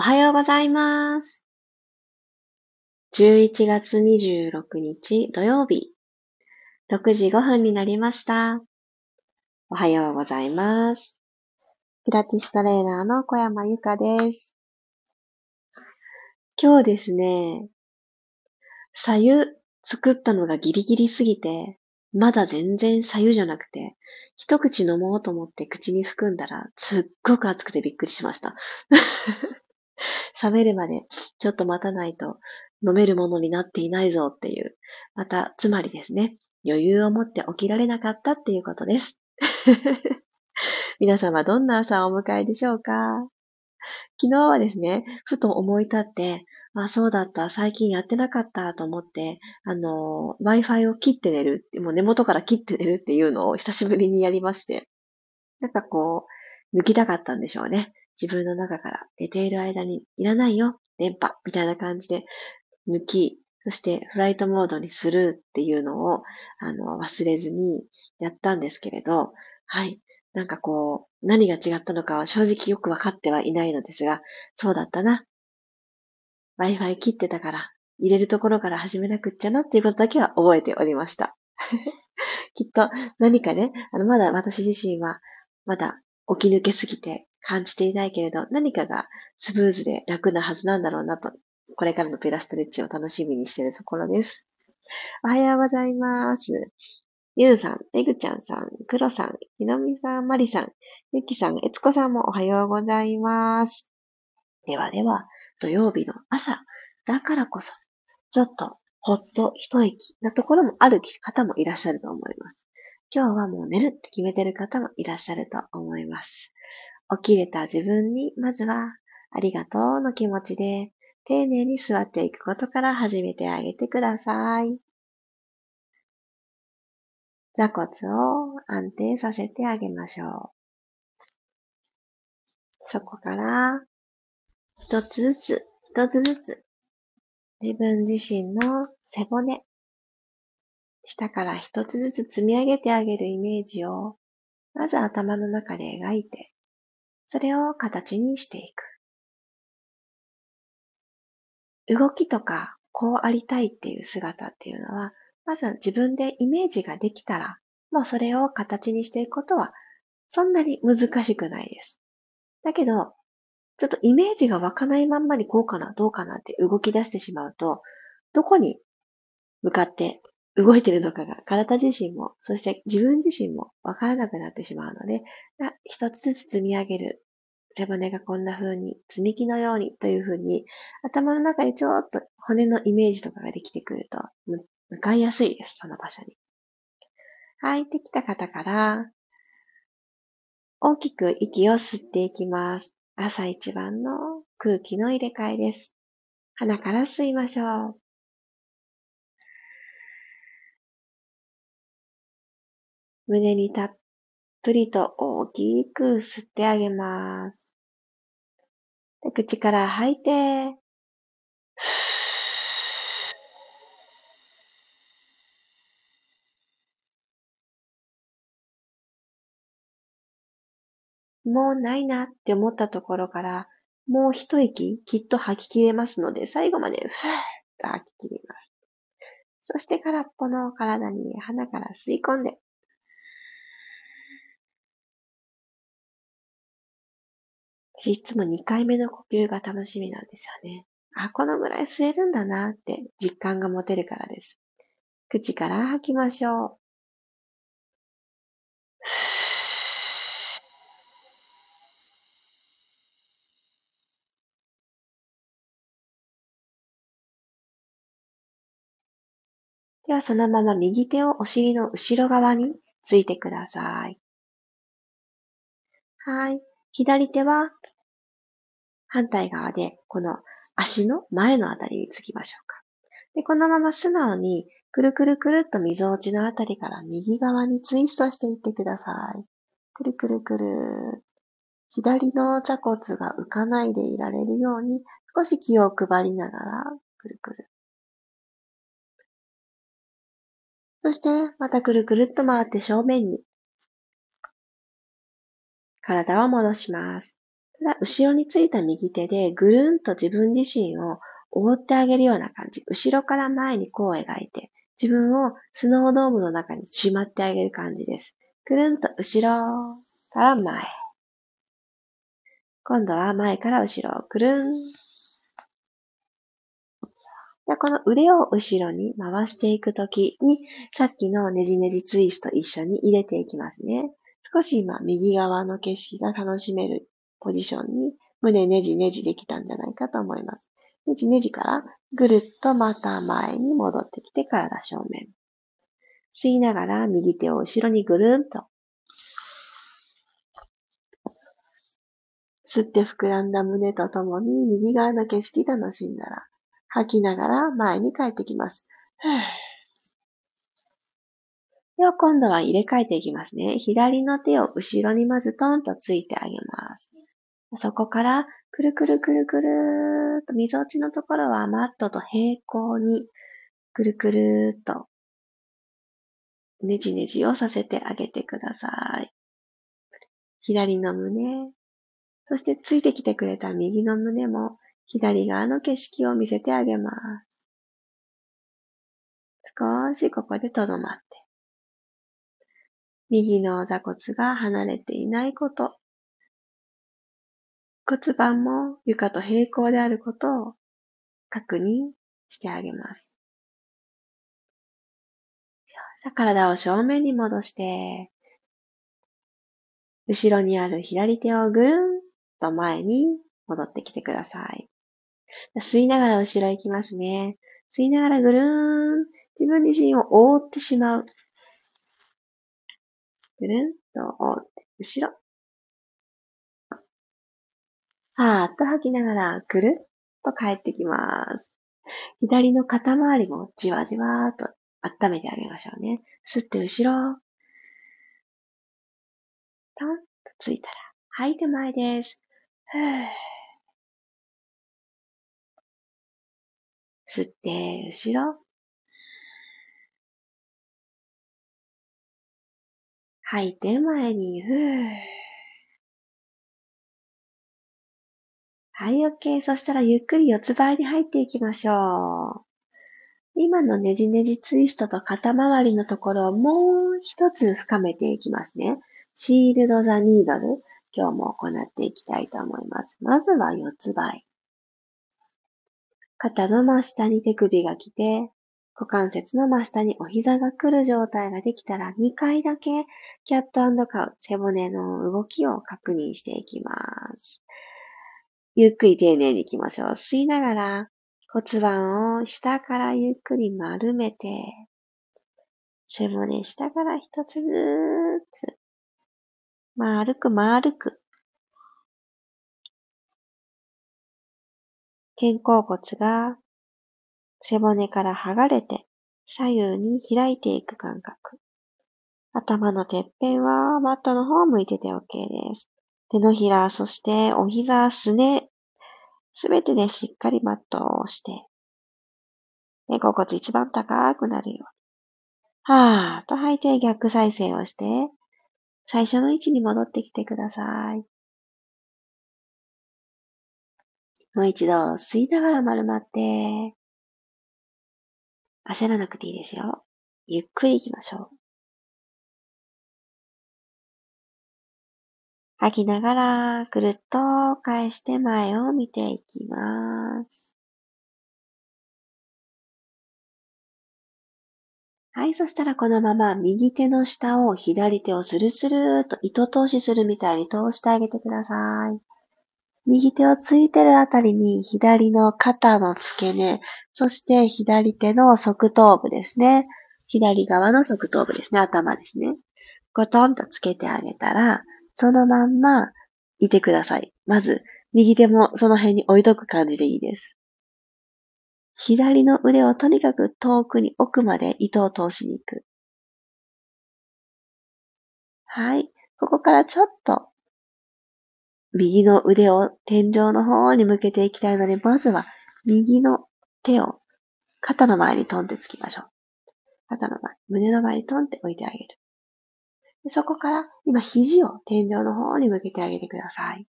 おはようございます。11月26日土曜日、6時5分になりました。おはようございます。ピラティストレーナーの小山由かです。今日ですね、左右作ったのがギリギリすぎて、まだ全然左右じゃなくて、一口飲もうと思って口に含んだら、すっごく熱くてびっくりしました。冷めるまでちょっと待たないと飲めるものになっていないぞっていう、また、つまりですね、余裕を持って起きられなかったっていうことです。皆様どんな朝をお迎えでしょうか？昨日はですね、ふと思い立って、あ、そうだった、最近やってなかったと思って、あの、Wi-Fi を切って寝る、もう根元から切って寝るっていうのを久しぶりにやりまして、なんかこう、抜きたかったんでしょうね。自分の中から寝ている間にいらないよ、電波みたいな感じで抜き、そしてフライトモードにするっていうのを、あの、忘れずにやったんですけれど、はい。なんかこう、何が違ったのかは正直よくわかってはいないのですが、そうだったな。Wi-Fi 切ってたから、入れるところから始めなくっちゃなっていうことだけは覚えておりました。きっと何かね、あの、まだ私自身は、まだ起き抜けすぎて感じていないけれど、何かがスムーズで楽なはずなんだろうなと、これからのピラストレッチを楽しみにしているところです。おはようございます。ゆうさん、めぐちゃんさん、くろさん、ひのみさん、まりさん、ゆきさん、えつこさんもおはようございます。ではでは、土曜日の朝、だからこそ、ちょっとほっと一息なところもある方もいらっしゃると思います。今日はもう寝るって決めてる方もいらっしゃると思います。起きれた自分に、まずは、ありがとうの気持ちで、丁寧に座っていくことから始めてあげてください。座骨を安定させてあげましょう。そこから、一つずつ、一つずつ、自分自身の背骨、下から一つずつ積み上げてあげるイメージを、まず頭の中で描いて、それを形にしていく。動きとか、こうありたいっていう姿っていうのは、まず自分でイメージができたら、もうそれを形にしていくことは、そんなに難しくないです。だけど、ちょっとイメージが湧かないまんまにこうかな、どうかなって動き出してしまうと、どこに向かって動いてるのかが体自身も、そして自分自身もわからなくなってしまうので、一つずつ積み上げる。背骨がこんな風に、積み木のようにという風に、頭の中にちょっと骨のイメージとかができてくると、向かいやすいです、その場所に。はい、できた方から、大きく息を吸っていきます。朝一番の空気の入れ替えです。鼻から吸いましょう。胸にたっぷりと大きく吸ってあげます。口から吐いて、もうないなって思ったところから、もう一息きっと吐き切れますので、最後までふーっと吐き切ります。そして空っぽの体に鼻から吸い込んで、私いつも2回目の呼吸が楽しみなんですよね。あ、このぐらい吸えるんだなって実感が持てるからです。口から吐きましょう。ではそのまま右手をお尻の後ろ側についてください。はい。左手は反対側で、この足の前のあたりにつきましょうか。で、このまま素直に、くるくるくるっと溝落ちのあたりから右側にツイストしていってください。くるくるくる。左の座骨が浮かないでいられるように、少し気を配りながら、くるくる。そして、またくるくるっと回って正面に。体を戻します。ただ後ろについた右手でぐるんと自分自身を覆ってあげるような感じ。後ろから前にこう描いて、自分をスノードームの中にしまってあげる感じです。ぐるんと後ろから前。今度は前から後ろを、ぐるん。でこの腕を後ろに回していくときに、さっきのねじねじツイスト一緒に入れていきますね。少し今、右側の景色が楽しめるポジションに胸ねじねじできたんじゃないかと思います。ねじねじからぐるっとまた前に戻ってきて体正面。吸いながら右手を後ろにぐるんと吸って膨らんだ胸とともに右側の景色楽しんだら、吐きながら前に帰ってきます。では今度は入れ替えていきますね。左の手を後ろにまずトンとついてあげます。そこからくるくるくるくるーっと、溝落ちのところはマットと平行にくるくるーっとねじねじをさせてあげてください。左の胸、そしてついてきてくれた右の胸も左側の景色を見せてあげます。少しここでとどまって。右の座骨が離れていないこと。骨盤も床と平行であることを確認してあげます。体を正面に戻して、後ろにある左手をぐるんと前に戻ってきてください。吸いながら後ろ行きますね。吸いながらぐるーん。自分自身を覆ってしまう。ぐるんと、後ろ。はーっと吐きながらぐるっと帰ってきます。左の肩周りもじわじわーっと温めてあげましょうね。吸って後ろ。トンとついたら吐いて前です。吸って、後ろ。吐いて、前に、ふー。はい、OK。そしたらゆっくり四つ倍に入っていきましょう。今のねじねじツイストと肩周りのところをもう一つ深めていきますね。シールドザニードル。今日も行っていきたいと思います。まずは四つ倍。肩の真下に手首が来て、股関節の真下にお膝が来る状態ができたら2回だけキャットカウ、背骨の動きを確認していきます。ゆっくり丁寧に行きましょう。吸いながら骨盤を下からゆっくり丸めて、背骨下から一つずつ丸く丸く。肩甲骨が背骨から剥がれて左右に開いていく感覚。頭のてっぺんはマットの方を向いてて OK です。手のひら、そしてお膝、すね、すべてでしっかりマットを押して、肩甲骨一番高くなるように。はーっと吐いて逆再生をして、最初の位置に戻ってきてください。もう一度吸いながら丸まって、焦らなくていいですよ。ゆっくり行きましょう。吐きながら、ぐるっと返して前を見ていきます。はい、そしたらこのまま右手の下を左手をスルスルーと糸通しするみたいに通してあげてください。右手をついてるあたりに左の肩の付け根、そして左手の側頭部ですね。左側の側頭部ですね。頭ですね。ゴトンとつけてあげたら、そのまんまいてください。まず、右手もその辺に置いとく感じでいいです。左の腕をとにかく遠くに奥まで糸を通しに行く。はい。ここからちょっと、右の腕を天井の方に向けていきたいので、まずは右の手を肩の前にトンってつきましょう。肩の前、胸の前にトンって置いてあげる。そこから今肘を天井の方に向けてあげてください。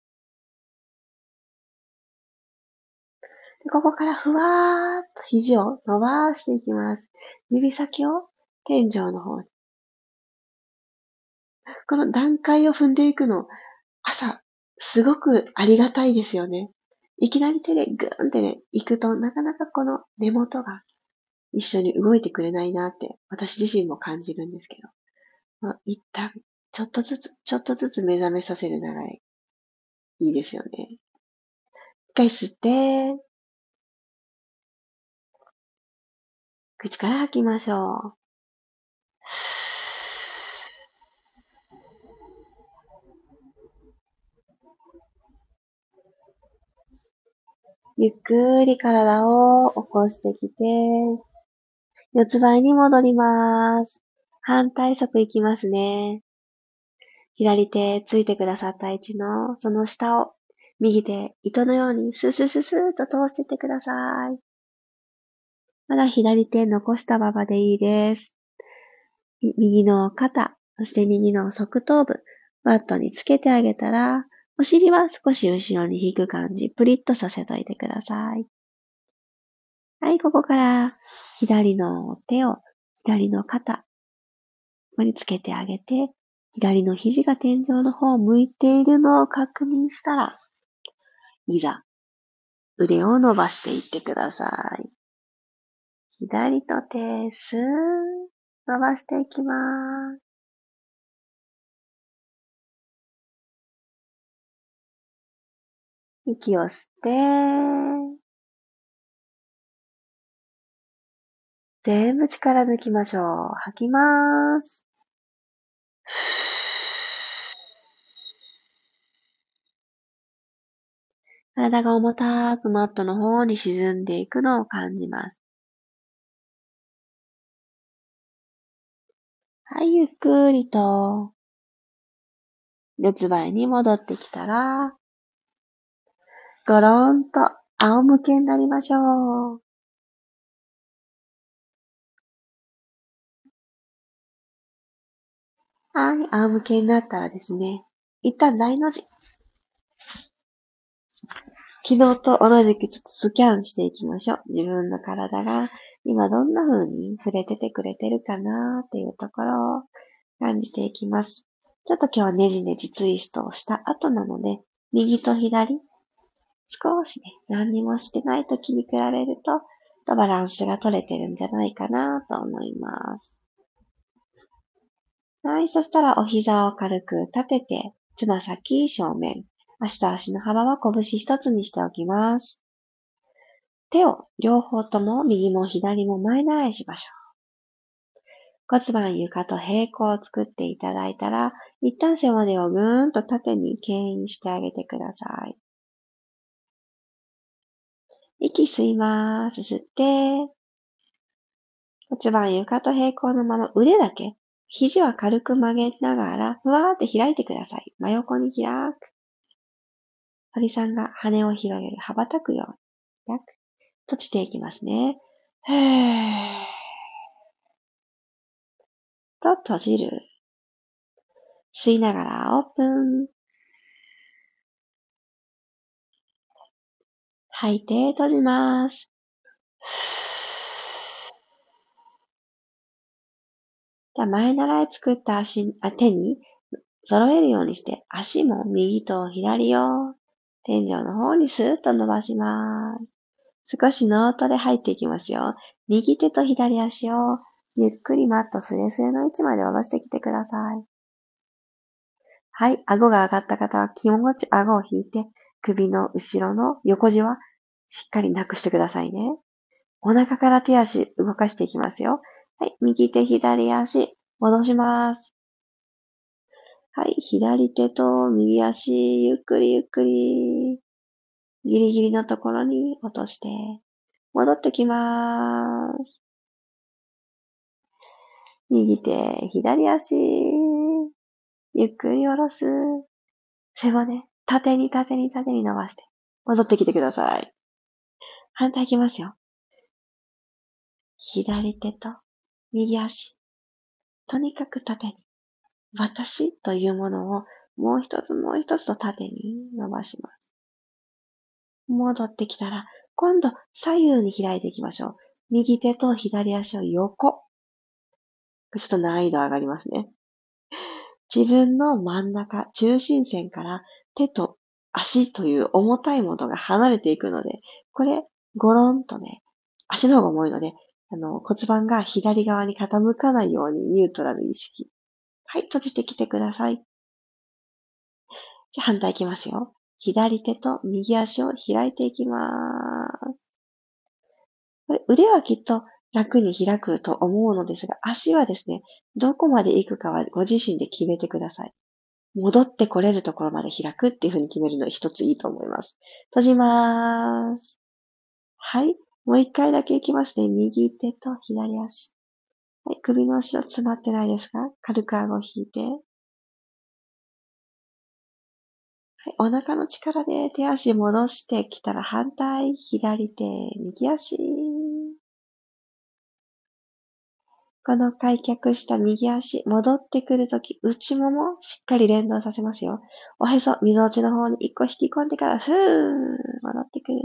ここからふわーっと肘を伸ばしていきます。指先を天井の方に。この段階を踏んでいくの、朝、すごくありがたいですよね。いきなり手でグーンってね、行くとなかなかこの根元が一緒に動いてくれないなって私自身も感じるんですけど。まあ、一旦、ちょっとずつ、ちょっとずつ目覚めさせるならいいですよね。一回吸って、口から吐きましょう。ゆっくり体を起こしてきて、四つ這いに戻ります。反対側行きますね。左手ついてくださった位置のその下を右手糸のようにスースースースーと通していってください。まだ左手残したままでいいです。右の肩、そして右の側頭部、マットにつけてあげたら、お尻は少し後ろに引く感じ、プリッとさせといてください。はい、ここから左の手を左の肩、ここにつけてあげて、左の肘が天井の方を向いているのを確認したら、いざ、腕を伸ばしていってください。左と手、スー伸ばしていきます。息を吸って、全部力抜きましょう。吐きまーす。体が重たくマットの方に沈んでいくのを感じます。はい、ゆっくりと、四つ倍に戻ってきたら、ごろんと仰向けになりましょう。はい、仰向けになったらですね、一旦大の字。昨日と同じくちょっとスキャンしていきましょう。自分の体が今どんな風に触れててくれてるかなっていうところを感じていきます。ちょっと今日はネジネジツイストをした後なので、右と左、少しね、何にもしてない時に比べると、バランスが取れてるんじゃないかなと思います。はい、そしたらお膝を軽く立てて、つま先正面、足と足の幅は拳一つにしておきます。手を両方とも右も左も前習いしましょう。骨盤床と平行を作っていただいたら、一旦背骨をぐーんと縦に牽引してあげてください。息吸います。吸って、骨盤床と平行のまま腕だけ、肘は軽く曲げながら、ふわーって開いてください。真横に開く。鳥さんが羽を広げる、羽ばたくように、開く。閉じていきますね。へー。と閉じる。吸いながらオープン。吐いて閉じます。じゃ前ならい作った足、あ手に揃えるようにして足も右と左を天井の方にスーッと伸ばします。少しノートで入っていきますよ。右手と左足をゆっくりマットスレスレの位置まで下ろしてきてください。はい。顎が上がった方は気持ち顎を引いて首の後ろの横じわしっかりなくしてくださいね。お腹から手足動かしていきますよ。はい。右手、左足、戻します。はい。左手と右足、ゆっくりゆっくり、ギリギリのところに落として、戻ってきます。右手、左足、ゆっくり下ろす。背骨、縦に縦に縦に伸ばして、戻ってきてください。反対いきますよ。左手と右足。とにかく縦に。私というものをもう一つもう一つと縦に伸ばします。戻ってきたら今度、左右に開いていきましょう。右手と左足を横。ちょっと難易度上がりますね。自分の真ん中、中心線から手と足という重たいものが離れていくので、これ、ゴロンとね、足の方が重いので、あの、骨盤が左側に傾かないようにニュートラル意識。はい、閉じてきてください。じゃあ反対いきますよ。左手と右足を開いていきます。これ腕はきっと楽に開くと思うのですが、足はですね、どこまで行くかはご自身で決めてください。戻ってこれるところまで開くっていうふうに決めるのは一ついいと思います。閉じまーす。はい。もう一回だけ行きますね。右手と左足。はい。首の後ろ詰まってないですか？軽く顎を引いて。はい、お腹の力で手足戻してきたら反対、左手、右足。この開脚した右足、戻ってくるとき、内ももしっかり連動させますよ。おへそ、溝落ちの方に一個引き込んでから、ふー、戻ってくる。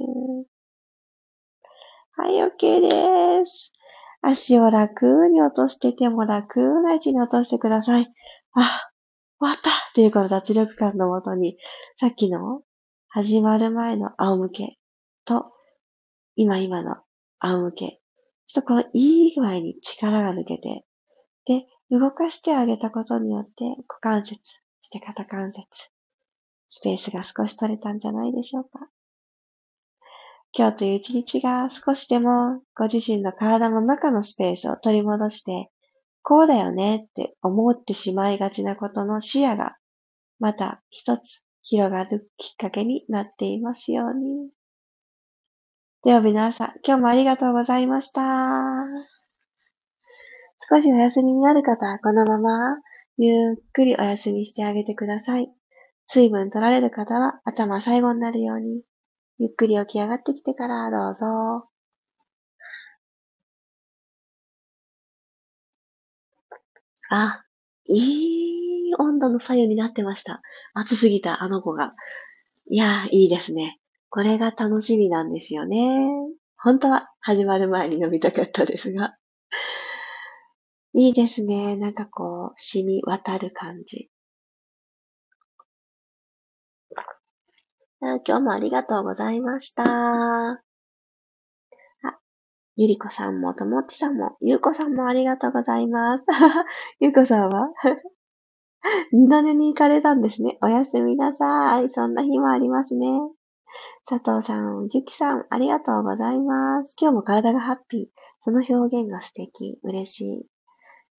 はい、OK です。足を楽に落として手も楽な位置に落としてください。あ、終わったっていうこの脱力感のもとに、さっきの始まる前の仰向けと、今今の仰向け。ちょっとこのいい具合に力が抜けて、で、動かしてあげたことによって、股関節、して肩関節、スペースが少し取れたんじゃないでしょうか。今日という一日が少しでもご自身の体の中のスペースを取り戻して、こうだよねって思ってしまいがちなことの視野がまた一つ広がるきっかけになっていますように。では皆さん、今日もありがとうございました。少しお休みになる方はこのままゆっくりお休みしてあげてください。水分取られる方は頭最後になるように、ゆっくり起き上がってきてからどうぞ。あ、いい温度の左右になってました。暑すぎた、あの子が。いやいいですね。これが楽しみなんですよね。本当は始まる前に飲みたかったですが。いいですね。なんかこう、染み渡る感じ。今日もありがとうございました。ゆりこさんも、ともっちさんも、ゆうこさんもありがとうございます。ゆうこさんは？二度寝に行かれたんですね。おやすみなさい。そんな日もありますね。佐藤さん、ゆきさん、ありがとうございます。今日も体がハッピー。その表現が素敵。嬉しい。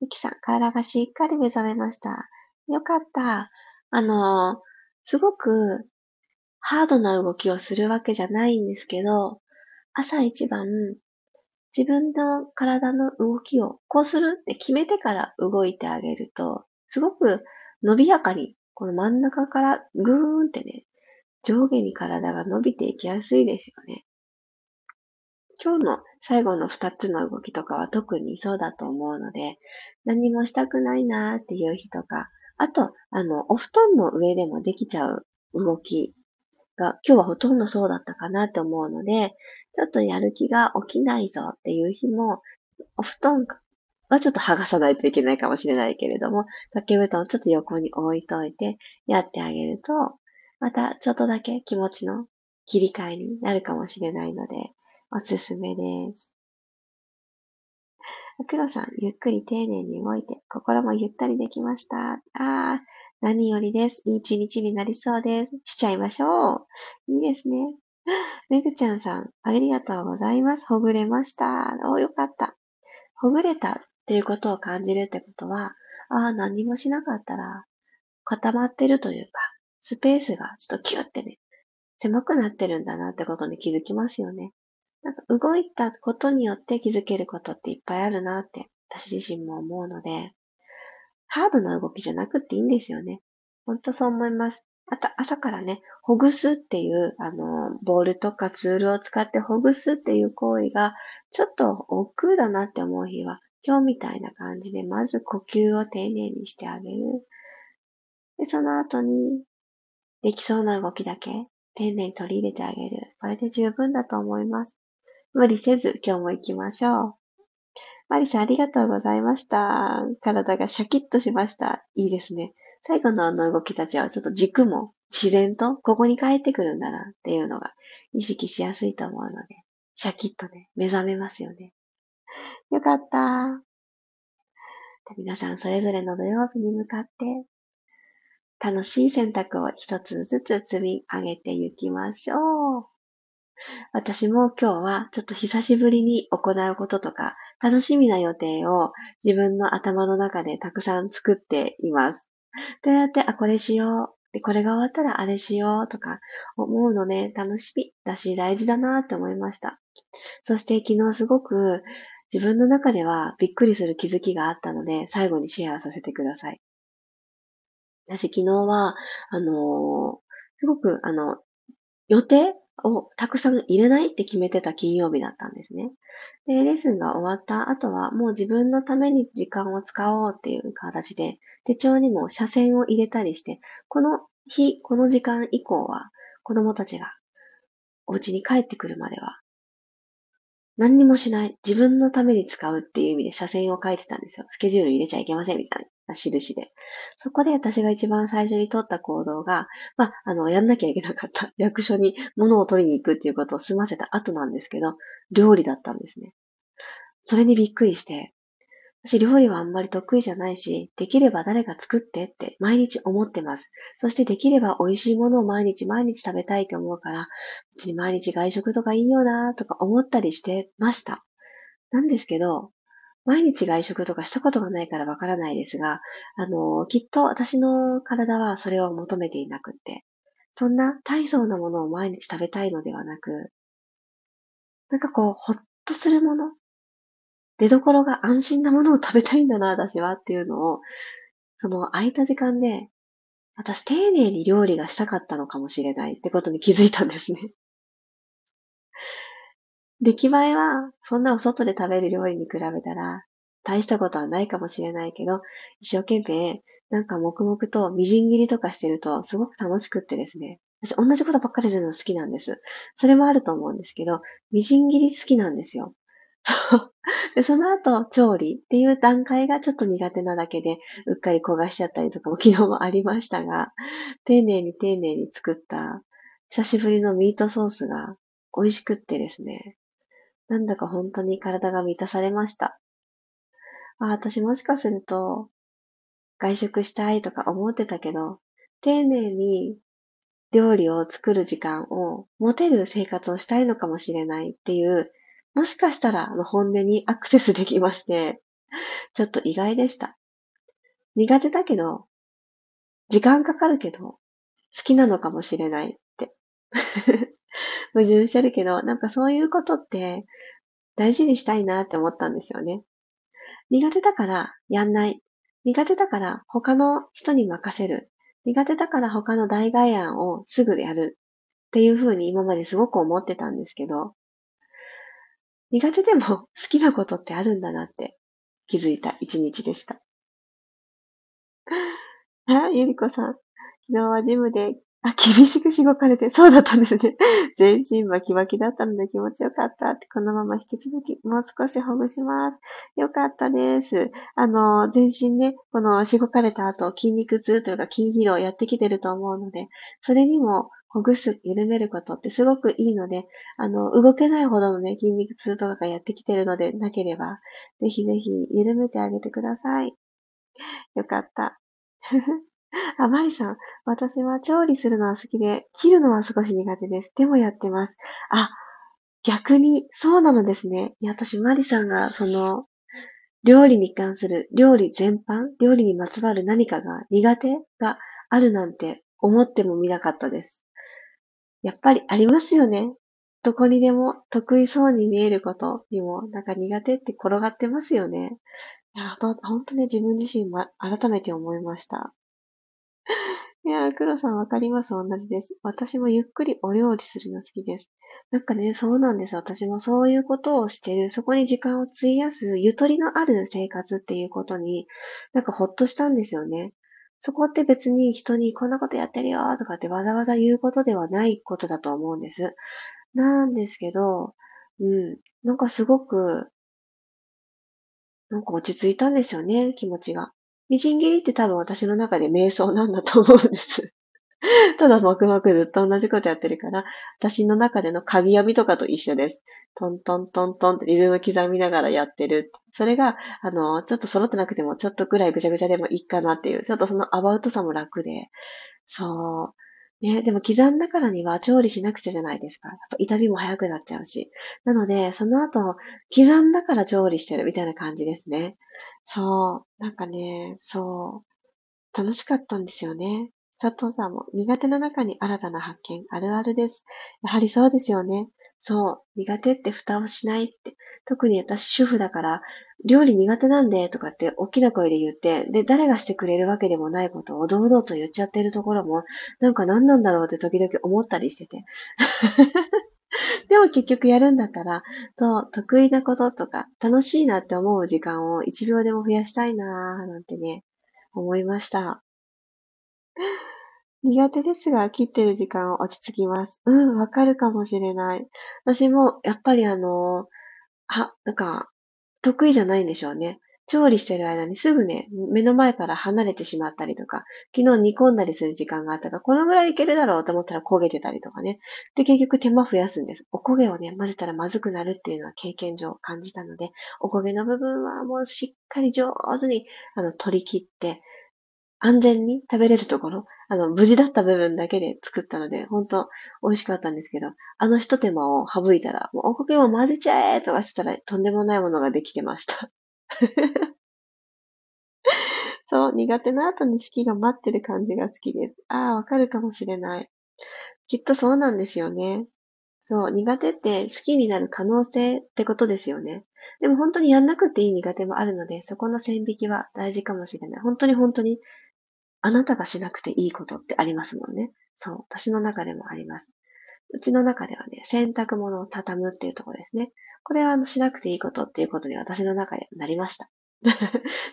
ゆきさん、体がしっかり目覚めました。よかった。あの、すごくハードな動きをするわけじゃないんですけど、朝一番自分の体の動きをこうするって決めてから動いてあげると、すごく伸びやかに、この真ん中からぐーんってね、上下に体が伸びていきやすいですよね。今日の最後の二つの動きとかは特にそうだと思うので、何もしたくないなーっていう日とか、あと、あの、お布団の上でもできちゃう動きが今日はほとんどそうだったかなと思うので、ちょっとやる気が起きないぞっていう日も、お布団はちょっと剥がさないといけないかもしれないけれども、掛け布団をちょっと横に置いといてやってあげると、またちょっとだけ気持ちの切り替えになるかもしれないので、おすすめです。黒さん、ゆっくり丁寧に動いて、心もゆったりできました。ああ、何よりです。いい一日になりそうです。しちゃいましょう。いいですね。めぐちゃんさん、ありがとうございます。ほぐれました。お、よかった。ほぐれたっていうことを感じるってことは、ああ、何もしなかったら、固まってるというか、スペースがちょっとキュッてね、狭くなってるんだなってことに気づきますよね。なんか動いたことによって気づけることっていっぱいあるなって私自身も思うので、ハードな動きじゃなくていいんですよね。ほんとそう思います。あと、朝からね、ほぐすっていう、あの、ボールとかツールを使ってほぐすっていう行為が、ちょっと億劫だなって思う日は、今日みたいな感じで、まず呼吸を丁寧にしてあげる。で、その後に、できそうな動きだけ丁寧に取り入れてあげる。これで十分だと思います。無理せず今日も行きましょう。マリさんありがとうございました。体がシャキッとしました。いいですね。最後のあの動きたちはちょっと軸も自然とここに帰ってくるんだなっていうのが意識しやすいと思うので、シャキッとね、目覚めますよね。よかった。皆さんそれぞれの土曜日に向かって、楽しい選択を一つずつ積み上げていきましょう。私も今日はちょっと久しぶりに行うこととか、楽しみな予定を自分の頭の中でたくさん作っています。どうやって、あ、これしよう。で、これが終わったらあれしようとか思うのね、楽しみだし大事だなって思いました。そして昨日すごく自分の中ではびっくりする気づきがあったので、最後にシェアさせてください。私昨日は、あのー、すごく、あの、予定をたくさん入れないって決めてた金曜日だったんですね。で、レッスンが終わった後はもう自分のために時間を使おうっていう形で手帳にも斜線を入れたりして、この日、この時間以降は子供たちがお家に帰ってくるまでは何にもしない。自分のために使うっていう意味で写真を書いてたんですよ。スケジュール入れちゃいけませんみたいな印で。そこで私が一番最初に取った行動が、まあ、あの、やんなきゃいけなかった 役所に物を取りに行くっていうことを済ませた後なんですけど、料理だったんですね。それにびっくりして、私料理はあんまり得意じゃないし、できれば誰か作ってって毎日思ってます。そしてできれば美味しいものを毎日毎日食べたいと思うから、別に毎日外食とかいいよなとか思ったりしてました。なんですけど、毎日外食とかしたことがないからわからないですが、あの、きっと私の体はそれを求めていなくって、そんな大層なものを毎日食べたいのではなく、なんかこう、ほっとするもの、出所が安心なものを食べたいんだな、私はっていうのを、その空いた時間で、私丁寧に料理がしたかったのかもしれないってことに気づいたんですね。出来栄えは、そんなお外で食べる料理に比べたら、大したことはないかもしれないけど、一生懸命、なんか黙々とみじん切りとかしてると、すごく楽しくってですね。私、同じことばっかりするの好きなんです。それもあると思うんですけど、みじん切り好きなんですよ。そう。で、その後、調理っていう段階がちょっと苦手なだけで、うっかり焦がしちゃったりとかも 昨日もありましたが、丁寧に丁寧に作った久しぶりのミートソースが美味しくってですね、なんだか本当に体が満たされました。あ、私もしかすると、外食したいとか思ってたけど、丁寧に料理を作る時間を持てる生活をしたいのかもしれないっていうもしかしたら、の、本音にアクセスできまして、ちょっと意外でした。苦手だけど、時間かかるけど、好きなのかもしれないって。矛盾してるけど、なんかそういうことって大事にしたいなって思ったんですよね。苦手だからやんない。苦手だから他の人に任せる。苦手だから他の代替案をすぐやるっていうふうに今まですごく思ってたんですけど、苦手でも 好きなことってあるんだなって気づいた一日でした。あ、ゆりこさん。昨日はジムで、あ、厳しくしごかれて、そうだったんですね。全身バキバキだったので気持ちよかったって、このまま引き続き、もう少しほぐします。よかったです。あの、全身ね、このしごかれた後、筋肉痛というか筋疲労やってきてると思うので、それにもほぐす、緩めることってすごくいいので、あの、動けないほどのね、筋肉痛とかがやってきてるのでなければ、ぜひぜひ緩めてあげてください。よかった。あ、マリさん。私は調理するのは好きで、切るのは少し苦手です。でもやってます。あ、逆に、そうなのですね。いや、私、マリさんが、その、料理に関する、料理全般、料理にまつわる何かが苦手があるなんて思ってもみなかったです。やっぱりありますよね。どこにでも得意そうに見えることにも、なんか苦手って転がってますよね。いや、ほんとね、自分自身も改めて思いました。いや黒さんわかります？同じです。私もゆっくりお料理するの好きです。なんかね、そうなんです。私もそういうことをしてる、そこに時間を費やす、ゆとりのある生活っていうことに、なんかほっとしたんですよね。そこって別に人にこんなことやってるよとかってわざわざ言うことではないことだと思うんです。なんですけど、うん。なんかすごく、なんか落ち着いたんですよね、気持ちが。みじん切りって多分私の中で瞑想なんだと思うんです。ただ黙々ずっと同じことやってるから、私の中での鍵読みとかと一緒です。トントントントンってリズム刻みながらやってる。それが、あの、ちょっと揃ってなくても、ちょっとぐらいぐちゃぐちゃでもいいかなっていう、ちょっとそのアバウトさも楽で、そう。ね、でも刻んだからには調理しなくちゃじゃないですか。やっぱ痛みも早くなっちゃうし。なので、その後、刻んだから調理してるみたいな感じですね。そう。なんかね、そう。楽しかったんですよね。佐藤さんも苦手な中に新たな発見あるあるです。やはりそうですよね。そう。苦手って蓋をしないって。特に私主婦だから、料理苦手なんでとかって大きな声で言って、で、誰がしてくれるわけでもないことを堂々と言っちゃってるところも、なんか何なんだろうって時々思ったりしてて。でも結局やるんだったら、そう、得意なこととか、楽しいなって思う時間を1秒でも増やしたいなーなんてね、思いました。苦手ですが、切ってる時間は落ち着きます。うん、わかるかもしれない。私も、やっぱりあの、は、なんか、得意じゃないんでしょうね。調理してる間にすぐね、目の前から離れてしまったりとか、昨日煮込んだりする時間があったから、このぐらいいけるだろうと思ったら焦げてたりとかね。で、結局手間増やすんです。お焦げをね、混ぜたらまずくなるっていうのは経験上感じたので、お焦げの部分はもうしっかり上手に、あの、取り切って、安全に食べれるところ、あの、無事だった部分だけで作ったので、本当美味しかったんですけど、あの一手間を省いたら、もうおこげを混ぜちゃえとかしたら、とんでもないものができてました。そう、苦手な後に好きが待ってる感じが好きです。ああ、わかるかもしれない。きっとそうなんですよね。そう、苦手って好きになる可能性ってことですよね。でも本当にやんなくていい苦手もあるので、そこの線引きは大事かもしれない。本当に本当にあなたがしなくていいことってありますもんね。そう。私の中でもあります。うちの中ではね、洗濯物を畳むっていうところですね。これはあの、しなくていいことっていうことに私の中でなりました。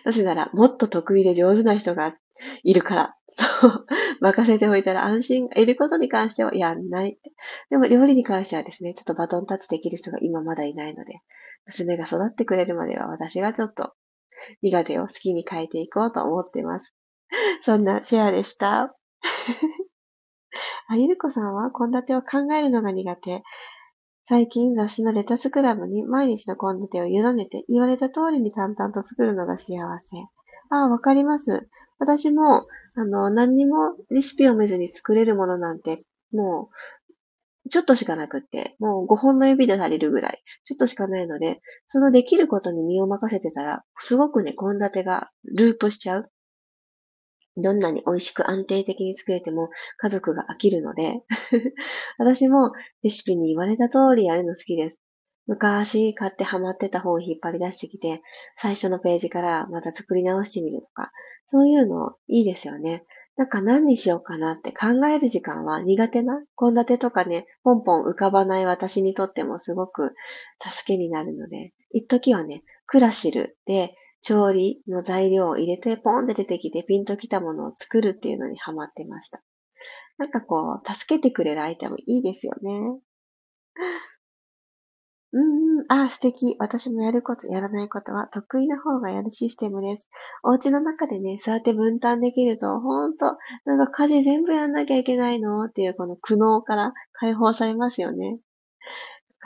なぜなら、もっと得意で上手な人がいるから。そう。任せておいたら安心がいることに関してはやんない。でも料理に関してはですね、ちょっとバトンタッチできる人が今まだいないので、娘が育ってくれるまでは私がちょっと苦手を好きに変えていこうと思っています。そんなシェアでした。あ、ゆるこさんは献立を考えるのが苦手。最近雑誌のレタスクラブに毎日の献立を委ねて言われた通りに淡々と作るのが幸せ。ああ、わかります。私も、あの、何にもレシピを見ずに作れるものなんて、もう、ちょっとしかなくって、もう5本の指で足りるぐらい、ちょっとしかないので、そのできることに身を任せてたら、すごくね、献立がループしちゃう。どんなに美味しく安定的に作れても家族が飽きるので 私もレシピに言われた通りやるの好きです。昔買ってハマってた本を引っ張り出してきて、最初のページからまた作り直してみるとか、そういうのいいですよね。なんか何にしようかなって考える時間は苦手な献立とかね、ポンポン浮かばない私にとってもすごく助けになるので、一時はね、クラシルで調理の材料を入れてポンって出てきてピンときたものを作るっていうのにハマってました。なんかこう、助けてくれる相手もいいですよね。うんうん、ああ、素敵。私もやること、やらないことは得意な方がやるシステムです。お家の中でね、そうやって分担できると、ほんと、なんか家事全部やんなきゃいけないの？っていうこの苦悩から解放されますよね。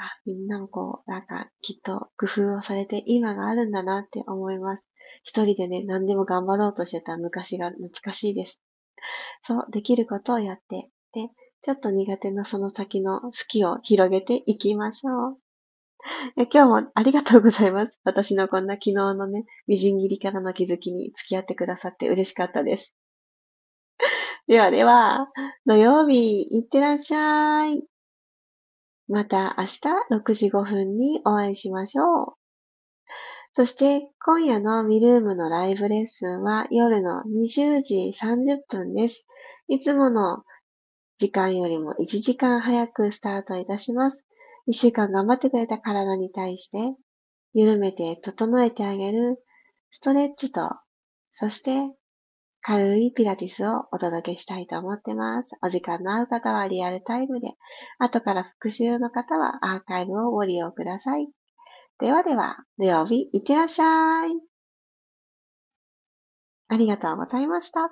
あ、みんなもこう、なんか、きっと工夫をされて今があるんだなって思います。一人でね、何でも頑張ろうとしてた昔が懐かしいです。そう、できることをやって、で、ちょっと苦手なその先の好きを広げていきましょう。今日もありがとうございます。私のこんな昨日のね、みじん切りからの気づきに付き合ってくださって嬉しかったです。ではでは、土曜日、いってらっしゃい。また明日6時5分にお会いしましょう。そして今夜のミルームのライブレッスンは夜の20時30分です。いつもの時間よりも1時間早くスタートいたします。1週間頑張ってくれた体に対して緩めて整えてあげるストレッチと、そして軽いピラティスをお届けしたいと思ってます。お時間の合う方はリアルタイムで、後から復習の方はアーカイブをご利用ください。ではでは、土曜日いってらっしゃい。ありがとうございました。